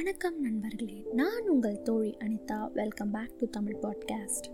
வணக்கம் நண்பர்களே நான் உங்கள் தோழி Anitha. Welcome back to Tamil podcast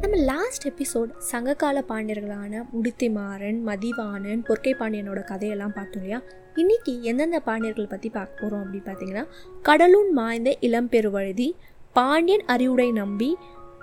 நம்ம லாஸ்ட் எபிசோட் சங்ககால பாண்டியர்களான முடித்திமாறன் மதிவாணன் பொற்கை பாண்டியனோட கதையெல்லாம் பார்த்தோம் இல்லையா? இன்னைக்கு எந்தெந்த பாண்டியர்கள் பற்றி பார்க்க போகிறோம் அப்படின்னு பார்த்தீங்கன்னா கடலூன் மாய்ந்த இளம்பெருவழுதி பாண்டியன் அறிவுடை நம்பி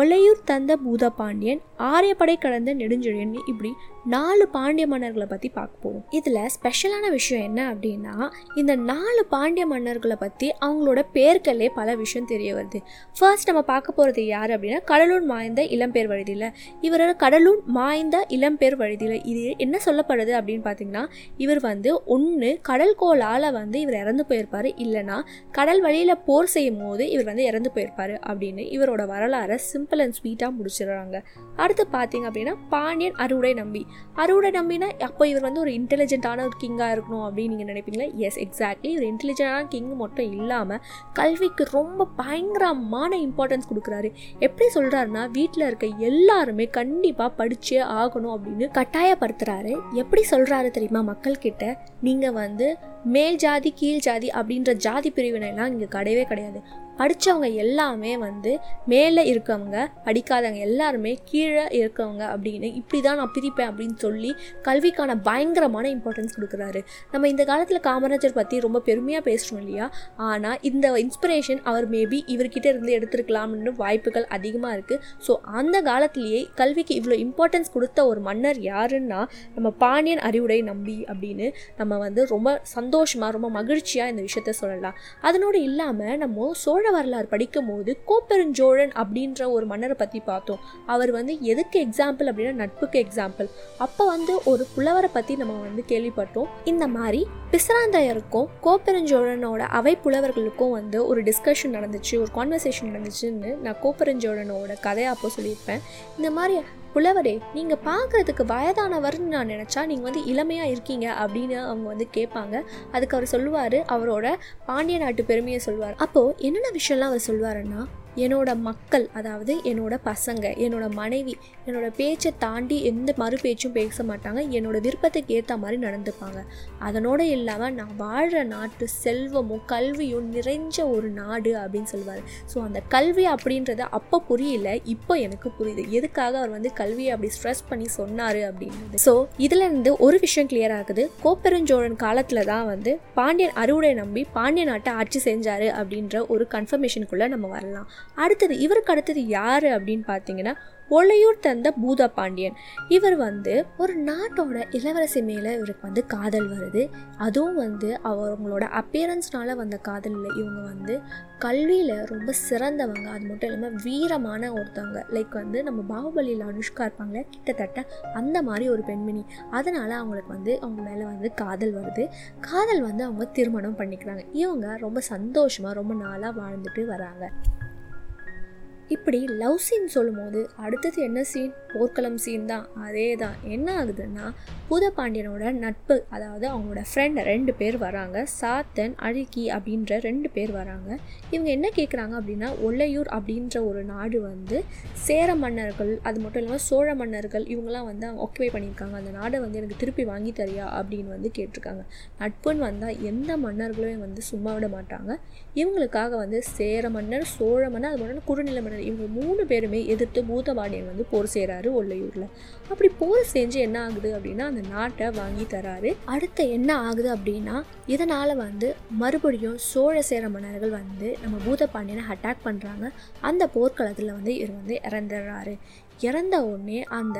ஒலையூர் தந்த பூதபாண்டியன் ஆரியப்படை கடந்த நெடுஞ்செழியன். இப்படி நாலு பாண்டிய மன்னர்களை பற்றி பார்க்க போவோம். இதில் ஸ்பெஷலான விஷயம் என்ன அப்படின்னா இந்த நாலு பாண்டிய மன்னர்களை பற்றி அவங்களோட பேர்களே பல விஷயம் தெரிய வருது. ஃபர்ஸ்ட் நம்ம பார்க்க போகிறது யார் அப்படின்னா கடலூர் மாய்ந்த இளம்பேர் வழுதியில் இவரோட கடலூர் மாய்ந்த இளம்பேர் வழுதியில் இது என்ன சொல்லப்படுது அப்படின்னு பார்த்தீங்கன்னா இவர் வந்து ஒன்று கடல் கோளால் வந்து இவர் இறந்து போயிருப்பார். இல்லைனா கடல் வழியில் போர் செய்யும் போது இவர் வந்து இறந்து போயிருப்பார் அப்படின்னு இவரோட வரலாறை சிம்பிள் அண்ட் ஸ்வீட்டாக முடிச்சிடுறாங்க. அடுத்து பார்த்தீங்க அப்படின்னா பாண்டியன் அறுவடை நம்பி. அறுவடை நம்பினா அப்போ இவர் வந்து ஒரு இன்டெலிஜென்ட்டான ஒரு கிங்காக இருக்கணும் அப்படின்னு நீங்கள் நினைப்பீங்களா? எஸ் எக்ஸாக்ட்லி ஒரு இன்டெலிஜென்ட்டான கிங் மட்டும் இல்லாமல் கல்விக்கு ரொம்ப பயங்கரமான இம்பார்ட்டன்ஸ் கொடுக்குறாரு. எப்படி சொல்கிறாருன்னா வீட்டில் இருக்க எல்லாருமே கண்டிப்பாக படித்தே ஆகணும் அப்படின்னு கட்டாயப்படுத்துகிறாரு எப்படி சொல்கிறாரு தெரியுமா மக்கள்கிட்ட? நீங்கள் வந்து மேல் ஜாதி கீழ் ஜாதி அப்படின்ற ஜாதி பிரிவினைலாம் இங்கே கிடையவே கிடையாது. படித்தவங்க எல்லாமே வந்து மேலே இருக்கவங்க படிக்காதவங்க எல்லாருமே கீழே இருக்கவங்க அப்படின்னு இப்படி தான் நான் பிரிப்பேன் அப்படின்னு சொல்லி கல்விக்கான பயங்கரமான இம்பார்ட்டன்ஸ் கொடுக்குறாரு. நம்ம இந்த காலத்தில் காமராஜர் பற்றி ரொம்ப பெருமையாக பேசுகிறோம் இல்லையா? ஆனால் இந்த இன்ஸ்பிரேஷன் அவர் மேபி இவர்கிட்ட இருந்து எடுத்திருக்கலாம்னு வாய்ப்புகள் அதிகமாக இருக்குது ஸோ அந்த காலத்திலேயே கல்விக்கு இவ்வளோ இம்பார்ட்டன்ஸ் கொடுத்த ஒரு மன்னர் யாருன்னா நம்ம பாண்டியன் அறிவுடை நம்பி அப்படின்னு நம்ம வந்து ரொம்ப சந்தோஷமாக ரொம்ப மகிழ்ச்சியாக இந்த விஷயத்த சொல்லலாம். அதனோடு இல்லாமல் நம்ம சோழ வரலாறு படிக்கும் போது கோப்பெருஞ்சோழன் அப்படின்ற ஒரு மன்னரை பற்றி பார்த்தோம். அவர் வந்து எதுக்கு எக்ஸாம்பிள் அப்படின்னா நட்புக்கு எக்ஸாம்பிள் அப்போ வந்து ஒரு புலவரை பற்றி நம்ம வந்து கேள்விப்பட்டோம். இந்த மாதிரி பிசராந்தையருக்கும் கோப்பெருஞ்சோழனோட அவை புலவர்களுக்கும் வந்து ஒரு டிஸ்கஷன் நடந்துச்சு ஒரு கான்வர்சேஷன் நடந்துச்சுன்னு நான் கோப்பெருஞ்சோழனோட கதையை அப்போ சொல்லியிருப்பேன். இந்த மாதிரி புலவரே நீங்கள் பார்க்குறதுக்கு வயதானவர்னு நான் நினச்சா நீங்கள் வந்து இளமையாக இருக்கீங்க அப்படின்னு அவங்க வந்து கேட்பாங்க. அதுக்கு அவர் சொல்லுவார் அவரோட பாண்டிய நாட்டு பெருமையை சொல்லுவார். அப்போது என்னென்ன விஷயம்லாம் அவர் சொல்லுவாருன்னா என்னோட மக்கள் அதாவது என்னோட பசங்க என்னோட மனைவி என்னோட பேச்சை தாண்டி எந்த மறு பேச்சும் பேச மாட்டாங்க. என்னோட விருப்பத்துக்கு ஏற்ற மாதிரி நடந்துப்பாங்க. அதனோடு இல்லாமல் நான் வாழ்கிற நாட்டு செல்வமும் கல்வியும் நிறைஞ்ச ஒரு நாடு அப்படின்னு சொல்லுவார். ஸோ அந்த கல்வி அப்படின்றத அப்போ புரியல இப்போ எனக்கு புரியுது. எதுக்காக அவர் வந்து கல்வியை அப்படி ஸ்ட்ரெஸ் பண்ணி சொன்னார் அப்படின்றது. ஸோ இதுலேருந்து ஒரு விஷயம் கிளியர் ஆகுது. கோப்பெருஞ்சோழன் காலத்தில் தான் வந்து பாண்டியன் அறுவடை நம்பி பாண்டிய நாட்டை ஆட்சி செஞ்சார் அப்படின்ற ஒரு கன்ஃபர்மேஷனுக்குள்ளே நம்ம வரலாம். அடுத்தது இவருக்கு அடுத்தது யார் அப்படின்னு பார்த்தீங்கன்னா ஒளையூர் தந்த பூதா பாண்டியன். இவர் வந்து ஒரு நாட்டோட இளவரசி மேலே இவருக்கு வந்து காதல் வருது. அதுவும் வந்து அவங்களோட அப்பியரன்ஸ்னால வந்த காதலில் இவங்க வந்து கல்வியில் ரொம்ப சிறந்தவங்க. அது மட்டும் இல்லாமல் வீரமான ஒருத்தவங்க. லைக் வந்து நம்ம பாகுபலியில் அனுஷ்கா இருப்பாங்களே கிட்டத்தட்ட அந்த மாதிரி ஒரு பெண்மணி. அதனால் அவங்களுக்கு வந்து அவங்க மேலே வந்து காதல் வருது. காதல் வந்து அவங்க திருமணம் பண்ணிக்கிறாங்க. இவங்க ரொம்ப சந்தோஷமாக ரொம்ப நாளாக வாழ்ந்துட்டு வராங்க. இப்படி லவ் சீன் சொல்லும்போது அடுத்தது என்ன சீன் போர்க்களம் சீன் தான். அதே தான் என்ன ஆகுதுன்னா பூதபாண்டியனோட நட்பு அதாவது அவங்களோட ஃப்ரெண்ட் ரெண்டு பேர் வராங்க. சாத்தன் அழுக்கி அப்படின்ற ரெண்டு பேர் வராங்க. இவங்க என்ன கேட்குறாங்க அப்படின்னா ஒல்லையூர் அப்படின்ற ஒரு நாடு வந்து சேர மன்னர்கள் அது மட்டும் இல்லாமல் சோழ மன்னர்கள் இவங்கெல்லாம் வந்து அவங்க ஆக்குபை பண்ணியிருக்காங்க. அந்த நாடை வந்து எனக்கு திருப்பி வாங்கி தரியா அப்படின்னு வந்து கேட்டிருக்காங்க. நட்புன்னு வந்தால் எந்த மன்னர்களும் வந்து சும்மா விட மாட்டாங்க. இவங்களுக்காக வந்து சேர மன்னர் சோழ மன்னர் அது மட்டும் குறுநில மன்னர் இவங்க மூணு பேருமே எதிர்த்து பூதவாணியன் வந்து போர் செய்கிறாரு ஒல்லையூரில். அப்படி போர் செஞ்சு என்ன ஆகுது அப்படின்னா அந்த நாட்டை வாங்கி தராரு. அடுத்து என்ன ஆகுது அப்படின்னா இதனால் வந்து மறுபடியும் சோழ சேர மன்னர்கள் வந்து நம்ம பூதபாண்டியனை அட்டாக் பண்ணுறாங்க அந்த போர்க்களத்தில் வந்து இவர் வந்து இறந்துடுறாரு இறந்த உடனே அந்த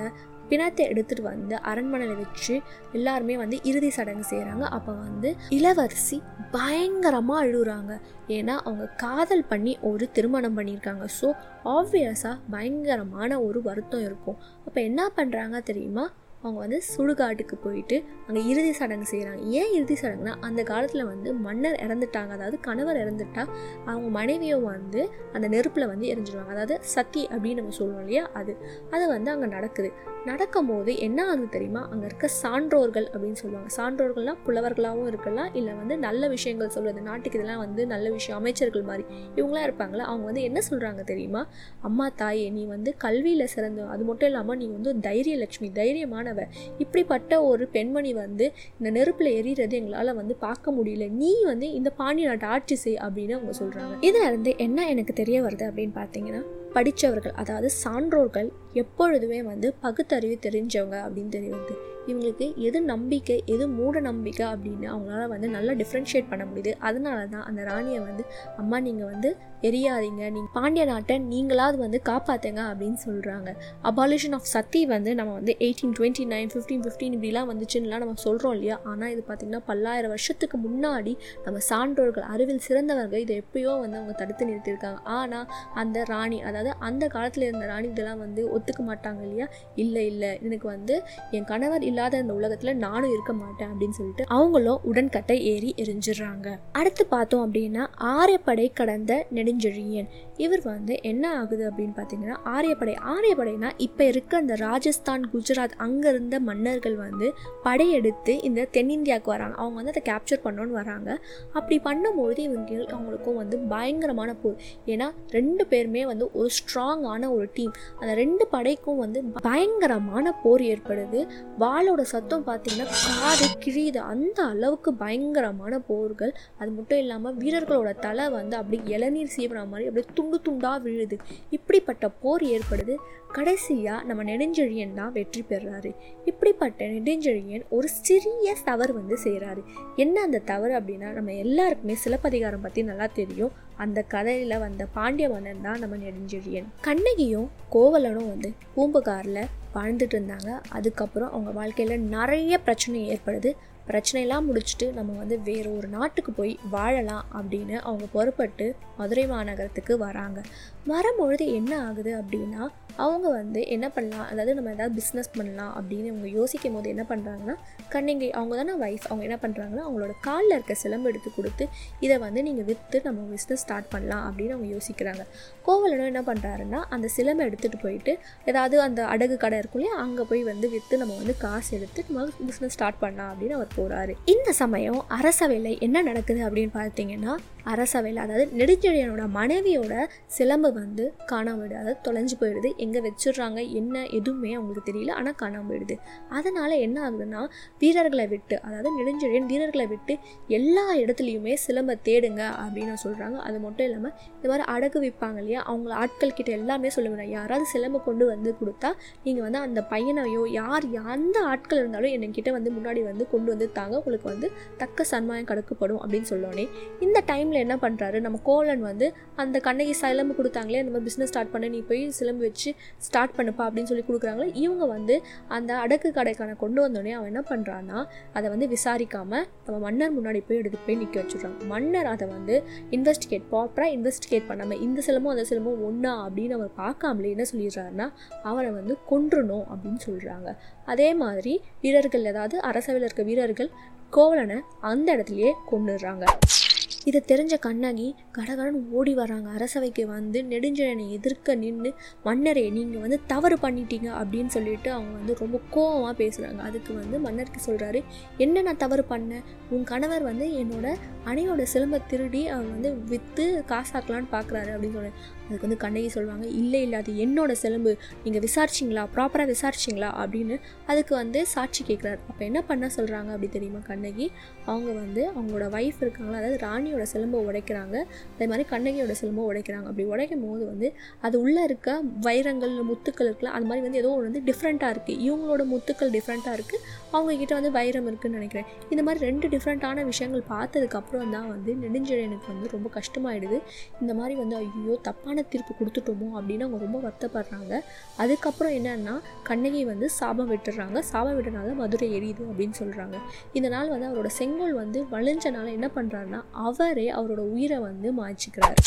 பிணத்தை எடுத்துகிட்டு வந்து அரண்மனையில் வச்சு எல்லாருமே வந்து இறுதி சடங்கு செய்கிறாங்க அப்போ வந்து இளவரசி பயங்கரமாக அழுகுறாங்க. ஏன்னா அவங்க காதல் பண்ணி ஒரு திருமணம் பண்ணியிருக்காங்க. ஸோ ஆப்வியஸாக பயங்கரமான ஒரு வருத்தம் இருக்கும். அப்போ என்ன பண்ணுறாங்க தெரியுமா? அவங்க வந்து சுடுகாட்டுக்கு போயிட்டு அங்கே இறுதி சடங்கு செய்கிறாங்க ஏன் இறுதி சடங்குனா அந்த காலத்தில் வந்து மன்னர் இறந்துட்டாங்க. அதாவது கணவர் இறந்துட்டா அவங்க மனைவியும் வந்து அந்த நெருப்பில் வந்து எரிஞ்சிடுவாங்க அதாவது சத்தி அப்படின்னு நம்ம சொல்லுவோம் இல்லையா அது. அது வந்து அங்கே நடக்குது. நடக்கும்போது என்ன ஆகுது தெரியுமா? அங்கே இருக்க சான்றோர்கள் அப்படின்னு சொல்லுவாங்க. சான்றோர்கள்லாம் புலவர்களாகவும் இருக்கலாம் இல்லை வந்து நல்ல விஷயங்கள் சொல்வது நாட்டுக்கு இதெல்லாம் வந்து நல்ல விஷயம் அமைச்சர்கள் மாதிரி. இவங்களாம் இருப்பாங்களே அவங்க வந்து என்ன சொல்கிறாங்க தெரியுமா? அம்மா தாயே நீ வந்து கல்வியில் சிறந்த அது மட்டும் இல்லாமல் நீ வந்து தைரிய லட்சுமி தைரியமான அவ இப்படிப்பட்ட ஒரு பெண்மணி வந்து இந்த நெருப்பில் எரியறது எங்களால் வந்து பார்க்க முடியல. நீ வந்து இந்த பாண்டிய நாட்டை ஆட்சி செய் அப்படின்னு அவங்க சொல்கிறாங்க இதில் இருந்து என்ன எனக்கு தெரிய வருது அப்படின்னு பார்த்தீங்கன்னா படித்தவர்கள் அதாவது சான்றோர்கள் எப்பொழுதுமே வந்து பகுத்தறிவு தெரிஞ்சவங்க அப்படின்னு தெரியுது. இவங்களுக்கு எது நம்பிக்கை எது மூட நம்பிக்கை அப்படின்னு அவங்களால வந்து நல்லா டிஃப்ரென்ஷியேட் பண்ண முடியுது. அதனால தான் அந்த ராணியை வந்து அம்மா நீங்கள் வந்து எரியாதீங்க. நீங்கள் பாண்டிய நாட்டை நீங்களாவது வந்து காப்பாற்றுங்க அப்படின்னு சொல்கிறாங்க அபாலிஷன் ஆஃப் சத்தி வந்து நம்ம வந்து eighteen twenty nine fifteen fifteen இப்படிலாம் வந்துச்சுன்னுலாம் நம்ம சொல்கிறோம் இல்லையா? ஆனால் இது பார்த்திங்கன்னா பல்லாயிரம் வருஷத்துக்கு முன்னாடி நம்ம சான்றோர்கள் அறிவில் சிறந்தவர்கள் இதை எப்பயோ வந்து அவங்க தடுத்து நிறுத்தியிருக்காங்க. ஆனால் அந்த ராணி அதாவது அந்த காலத்தில் இருந்த ராணி இதெல்லாம் வந்து ஒத்துக்க மாட்டாங்க இல்லையா? இல்லை இல்லை. எனக்கு வந்து என் கணவர் இல்லாத இந்த உலகத்தில் நானும் இருக்க மாட்டேன் அப்படின்னு சொல்லிட்டு அவங்களும் உடன்கட்டை ஏறி எரிஞ்சிடுறாங்க. அடுத்து பார்த்தோம் அப்படின்னா ஆரியப்படை கடந்த நெடுஞ்செழியன். இவர் வந்து என்ன ஆகுது அப்படின்னு பார்த்தீங்கன்னா ஆரியப்படை ஆரியப்படைனா இப்போ இருக்க அந்த ராஜஸ்தான் குஜராத் அங்கே இருந்த மன்னர்கள் வந்து படையெடுத்து இந்த தென்னிந்தியாவுக்கு வராங்க. அவங்க வந்து அதை கேப்சர் பண்ணோன்னு வராங்க. அப்படி பண்ணும்போது இவங்க அவங்களுக்கும் வந்து பயங்கரமான போர். ஏன்னா ரெண்டு பேருமே வந்து ஒரு ஸ்ட்ராங்கான ஒரு டீம் அந்த ரெண்டு படைக்கும் வந்து பயங்கரமான போர் ஏற்படுது. வாளோட சத்தம் பார்த்தீங்கன்னா காது கிழியுது. அந்த அளவுக்கு பயங்கரமான போர்கள். அது மட்டும் இல்லாமல் வீரர்களோட தலை வந்து அப்படி இளநீர் சீவுற மாதிரி அப்படியே துண்டு துண்டாக விழுது. இப்படிப்பட்ட போர் ஏற்படுது. கடைசியாக நம்ம நெடுஞ்செழியன் தான் வெற்றி பெறாரு. இப்படிப்பட்ட நெடுஞ்செழியன் ஒரு சிறிய தவறு வந்து செய்கிறாரு என்ன அந்த தவறு அப்படின்னா நம்ம எல்லாருக்குமே சிலப்பதிகாரம் பற்றி நல்லா தெரியும். அந்த கதையில் வந்த பாண்டிய மன்னன் தான் நம்ம நெடுஞ்செழியன். கண்ணகியும் கோவலனும் வந்து பூம்புகாரில் வாழ்ந்துட்டு இருந்தாங்க. அதுக்கப்புறம் அவங்க வாழ்க்கையில் நிறைய பிரச்சனை ஏற்படுது. பிரச்சனையெல்லாம் முடிச்சுட்டு நம்ம வந்து வேறு ஒரு நாட்டுக்கு போய் வாழலாம் அப்படின்னு அவங்க புறப்பட்டு மதுரை மாநகரத்துக்கு வராங்க. வரும்பொழுது என்ன ஆகுது அப்படின்னா அவங்க வந்து என்ன பண்ணலாம்? அதாவது நம்ம ஏதாவது பிஸ்னஸ் பண்ணலாம் அப்படின்னு அவங்க யோசிக்கும் போது என்ன பண்ணுறாங்கன்னா கண்ணிங்கை அவங்க தானே ஒய்ஃப் அவங்க என்ன பண்ணுறாங்கன்னா அவங்களோட காலில் இருக்க சிலம்பு எடுத்து கொடுத்து இதை வந்து நீங்கள் விற்று நம்ம பிஸ்னஸ் ஸ்டார்ட் பண்ணலாம் அப்படின்னு அவங்க யோசிக்கிறாங்க. கோவலனும் என்ன பண்ணுறாருன்னா அந்த சிலம்பை எடுத்துகிட்டு போயிட்டு ஏதாவது அந்த அடகு கடை இருக்கும் இல்லையா அங்கே போய் வந்து விற்று நம்ம வந்து காசு எடுத்து நம்ம பிஸ்னஸ் ஸ்டார்ட் பண்ணலாம் அப்படின்னு அவர் போகிறாரு இந்த சமயம் அரசவேலை என்ன நடக்குது அப்படின்னு பார்த்தீங்கன்னா அரசவேலை அதாவது நெடுஞ்செழியனோட மனைவியோட சிலம்பு வந்து காணாமல் போயிடுது. அதாவது தொலைஞ்சு போயிடுது. எங்கே வச்சிடுறாங்க என்ன எதுவுமே அவங்களுக்கு தெரியல. ஆனால் காணாமல் போயிடுது. அதனால் என்ன ஆகுதுன்னா வீரர்களை விட்டு அதாவது நெடுஞ்செழியன் வீரர்களை விட்டு எல்லா இடத்துலையுமே சிலம்பை தேடுங்க அப்படின்னு சொல்கிறாங்க அது மட்டும் இல்லாமல் இந்த மாதிரி அடகு விற்பாங்க இல்லையா? அவங்க ஆட்கள் கிட்ட எல்லாமே சொல்லுவேன். யாராவது சிலம்பை கொண்டு வந்து கொடுத்தா நீங்கள் வந்து அந்த பையனையோ யார் எந்த ஆட்கள் இருந்தாலும் என்கிட்ட வந்து முன்னாடி வந்து கொண்டு வந்து தாங்க. உங்களுக்கு வந்து தக்க சன்மாயம் கடக்கப்படும் அப்படின்னு சொல்லோனே இந்த டைமில் என்ன பண்ணுறாரு நம்ம கோலன் வந்து அந்த கண்ணகி சிலம்பு கொடுத்தாங்க அந்த மாதிரி பிஸ்னஸ் ஸ்டார்ட் பண்ண நீ போய் சிலம்பு வச்சு ஸ்டார்ட் பண்ணுப்பா அப்படின்னு சொல்லி கொடுக்குறாங்களே இவங்க வந்து அந்த அடக்கு கடைக்கான கொண்டு வந்தோடனே அவன் என்ன பண்ணுறான்னா அதை வந்து விசாரிக்காமல் நம்ம மன்னர் முன்னாடி போய் எடுத்துகிட்டு போய் நிற்க வச்சுடுறாங்க மன்னர் அதை வந்து இன்வெஸ்டிகேட் ப்ராப்பராக இன்வெஸ்டிகேட் பண்ணாமல் இந்த சிலமும் அந்த சிலமும் ஒன்றா அப்படின்னு அவர் பார்க்காமலே என்ன சொல்லிடுறாருன்னா அவனை வந்து கொன்றணும் அப்படின்னு சொல்கிறாங்க அதே மாதிரி வீரர்கள் ஏதாவது அரசவையில் இருக்க வீரர்கள் கோவலனை அந்த இடத்துலையே கொண்டுடுறாங்க இதை தெரிஞ்ச கண்ணகி கடகடன் ஓடி வராங்க அரசவைக்கு வந்து நெடுஞ்செழியனை எதிர்க்க நின்று மன்னரே நீங்கள் வந்து தவறு பண்ணிட்டீங்க அப்படின்னு சொல்லிட்டு அவங்க வந்து ரொம்ப கோவமாக பேசுகிறாங்க அதுக்கு வந்து மன்னருக்கு சொல்கிறாரு என்ன நான் தவறு பண்ணேன்? உன் கணவர் வந்து என்னோட அணையோட சிலம்பை திருடி அவர் வந்து விற்று காசாக்கலான்னு பார்க்குறாரு அப்படின்னு சொல்கிறேன் அதுக்கு வந்து கண்ணகி சொல்லுவாங்க இல்லை இல்லை அது என்னோட சிலம்பு. நீங்கள் விசாரிச்சிங்களா? ப்ராப்பராக விசாரிச்சிங்களா? அப்படின்னு அதுக்கு வந்து சாட்சி கேட்குறாரு அப்போ என்ன பண்ண சொல்கிறாங்க அப்படி தெரியுமா கண்ணகி? அவங்க வந்து அவங்களோட ஒய்ஃப் இருக்காங்களா அதாவது ராணி ராணியோட சிலம்பை உடைக்கிறாங்க. அதே மாதிரி கண்ணகியோட சிலம்பை உடைக்கிறாங்க. அப்படி உடைக்கும் போது வந்து அது உள்ளே இருக்க வைரங்கள் முத்துக்கள் இருக்குல்ல அது மாதிரி வந்து ஏதோ ஒன்று வந்து டிஃப்ரெண்ட்டாக இருக்குது இவங்களோட முத்துக்கள் டிஃப்ரெண்ட்டாக இருக்குது அவங்கக்கிட்ட வந்து வைரம் இருக்குதுன்னு நினைக்கிறேன். இந்த மாதிரி ரெண்டு டிஃப்ரெண்ட்டான விஷயங்கள் பார்த்ததுக்கப்புறம் தான் வந்து நெடுஞ்செழியனுக்கு வந்து ரொம்ப கஷ்டமாயிடுது. இந்த மாதிரி வந்து ஐயோ தப்பான தீர்ப்பு கொடுத்துட்டோமோ அப்படின்னு அவங்க ரொம்ப வருத்தப்படுறாங்க. அதுக்கப்புறம் என்னன்னா கண்ணகி வந்து சாபம் விட்டுறாங்க. சாபம் விட்டனால மதுரை எரியுது அப்படின்னு சொல்கிறாங்க இந்த நாள் வந்து அவரோட செங்கோல் வந்து வழிஞ்சனால என்ன பண்ணுறாருன்னா அவர் அவரோட உயிரை வந்து மாய்ச்சிக்கிறார்.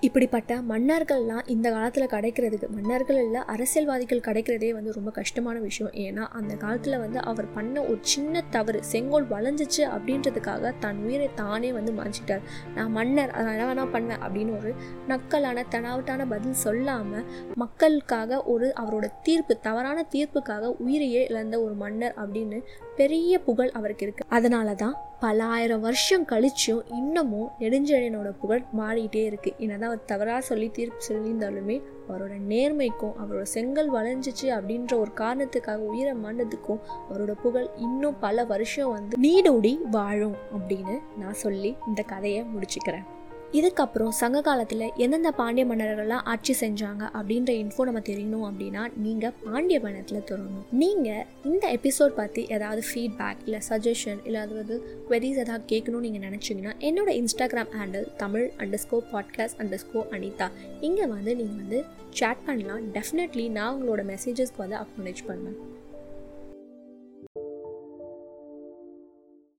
இப்படிப்பட்ட மன்னர்கள்லாம் இந்த காலத்தில் கிடைக்கிறதுக்கு மன்னர்கள் இல்லை அரசியல்வாதிகள் கிடைக்கிறதே வந்து ரொம்ப கஷ்டமான விஷயம். ஏன்னா அந்த காலத்தில் வந்து அவர் பண்ண ஒரு சின்ன தவறு செங்கோல் வளைஞ்சிச்சு அப்படின்றதுக்காக தன் உயிரை தானே வந்து மாஞ்சிட்டார் நான் மன்னர் அதை என்ன வேணா பண்ணேன் அப்படின்னு ஒரு நக்கலான தனாவட்டான பதில் சொல்லாமல் மக்களுக்காக ஒரு அவரோட தீர்ப்பு தவறான தீர்ப்புக்காக உயிரையே இழந்த ஒரு மன்னர் அப்படின்னு பெரிய புகழ் அவருக்கு இருக்குது அதனால தான் பல ஆயிரம் வருஷம் கழிச்சும் இன்னமும் நெடுஞ்செழியனோட புகழ் மாறிக்கிட்டே இருக்குது என்னதான் அவர் தவறாக சொல்லி தீர்ப்பு சொல்லியிருந்தாலுமே அவரோட நேர்மைக்கும் அவரோட செங்கல் வளைஞ்சிச்சு அப்படின்ற ஒரு காரணத்துக்காக உயிரை மன்னதுக்கும் அவரோட புகழ் இன்னும் பல வருஷம் வந்து நீடோடி வாழும் அப்படின்னு நான் சொல்லி இந்த கதையை முடிச்சுக்கிறேன். இதுக்கப்புறம் சங்க காலத்தில் எந்தெந்த பாண்டிய மன்னர்கள்லாம் ஆட்சி செஞ்சாங்க அப்படின்ற இன்ஃபோ நம்ம தெரியணும் அப்படின்னா நீங்கள் பாண்டிய மன்னத்தில் தொடரணும். நீங்கள் இந்த எபிசோட் பற்றி ஏதாவது ஃபீட்பேக் இல்லை சஜஷன் இல்லை அதாவது குவெரிஸ் ஏதாவது கேட்கணும்னு நீங்கள் நினச்சிங்கன்னா என்னோட Instagram handle Tamil underscore podcast underscore Anitha. இங்கே வந்து நீங்கள் வந்து சேட் பண்ணலாம். டெஃபினெட்லி நான் உங்களோட மெசேஜஸ்க்கு வந்து அக்னாலேஜ் பண்ணுவேன்.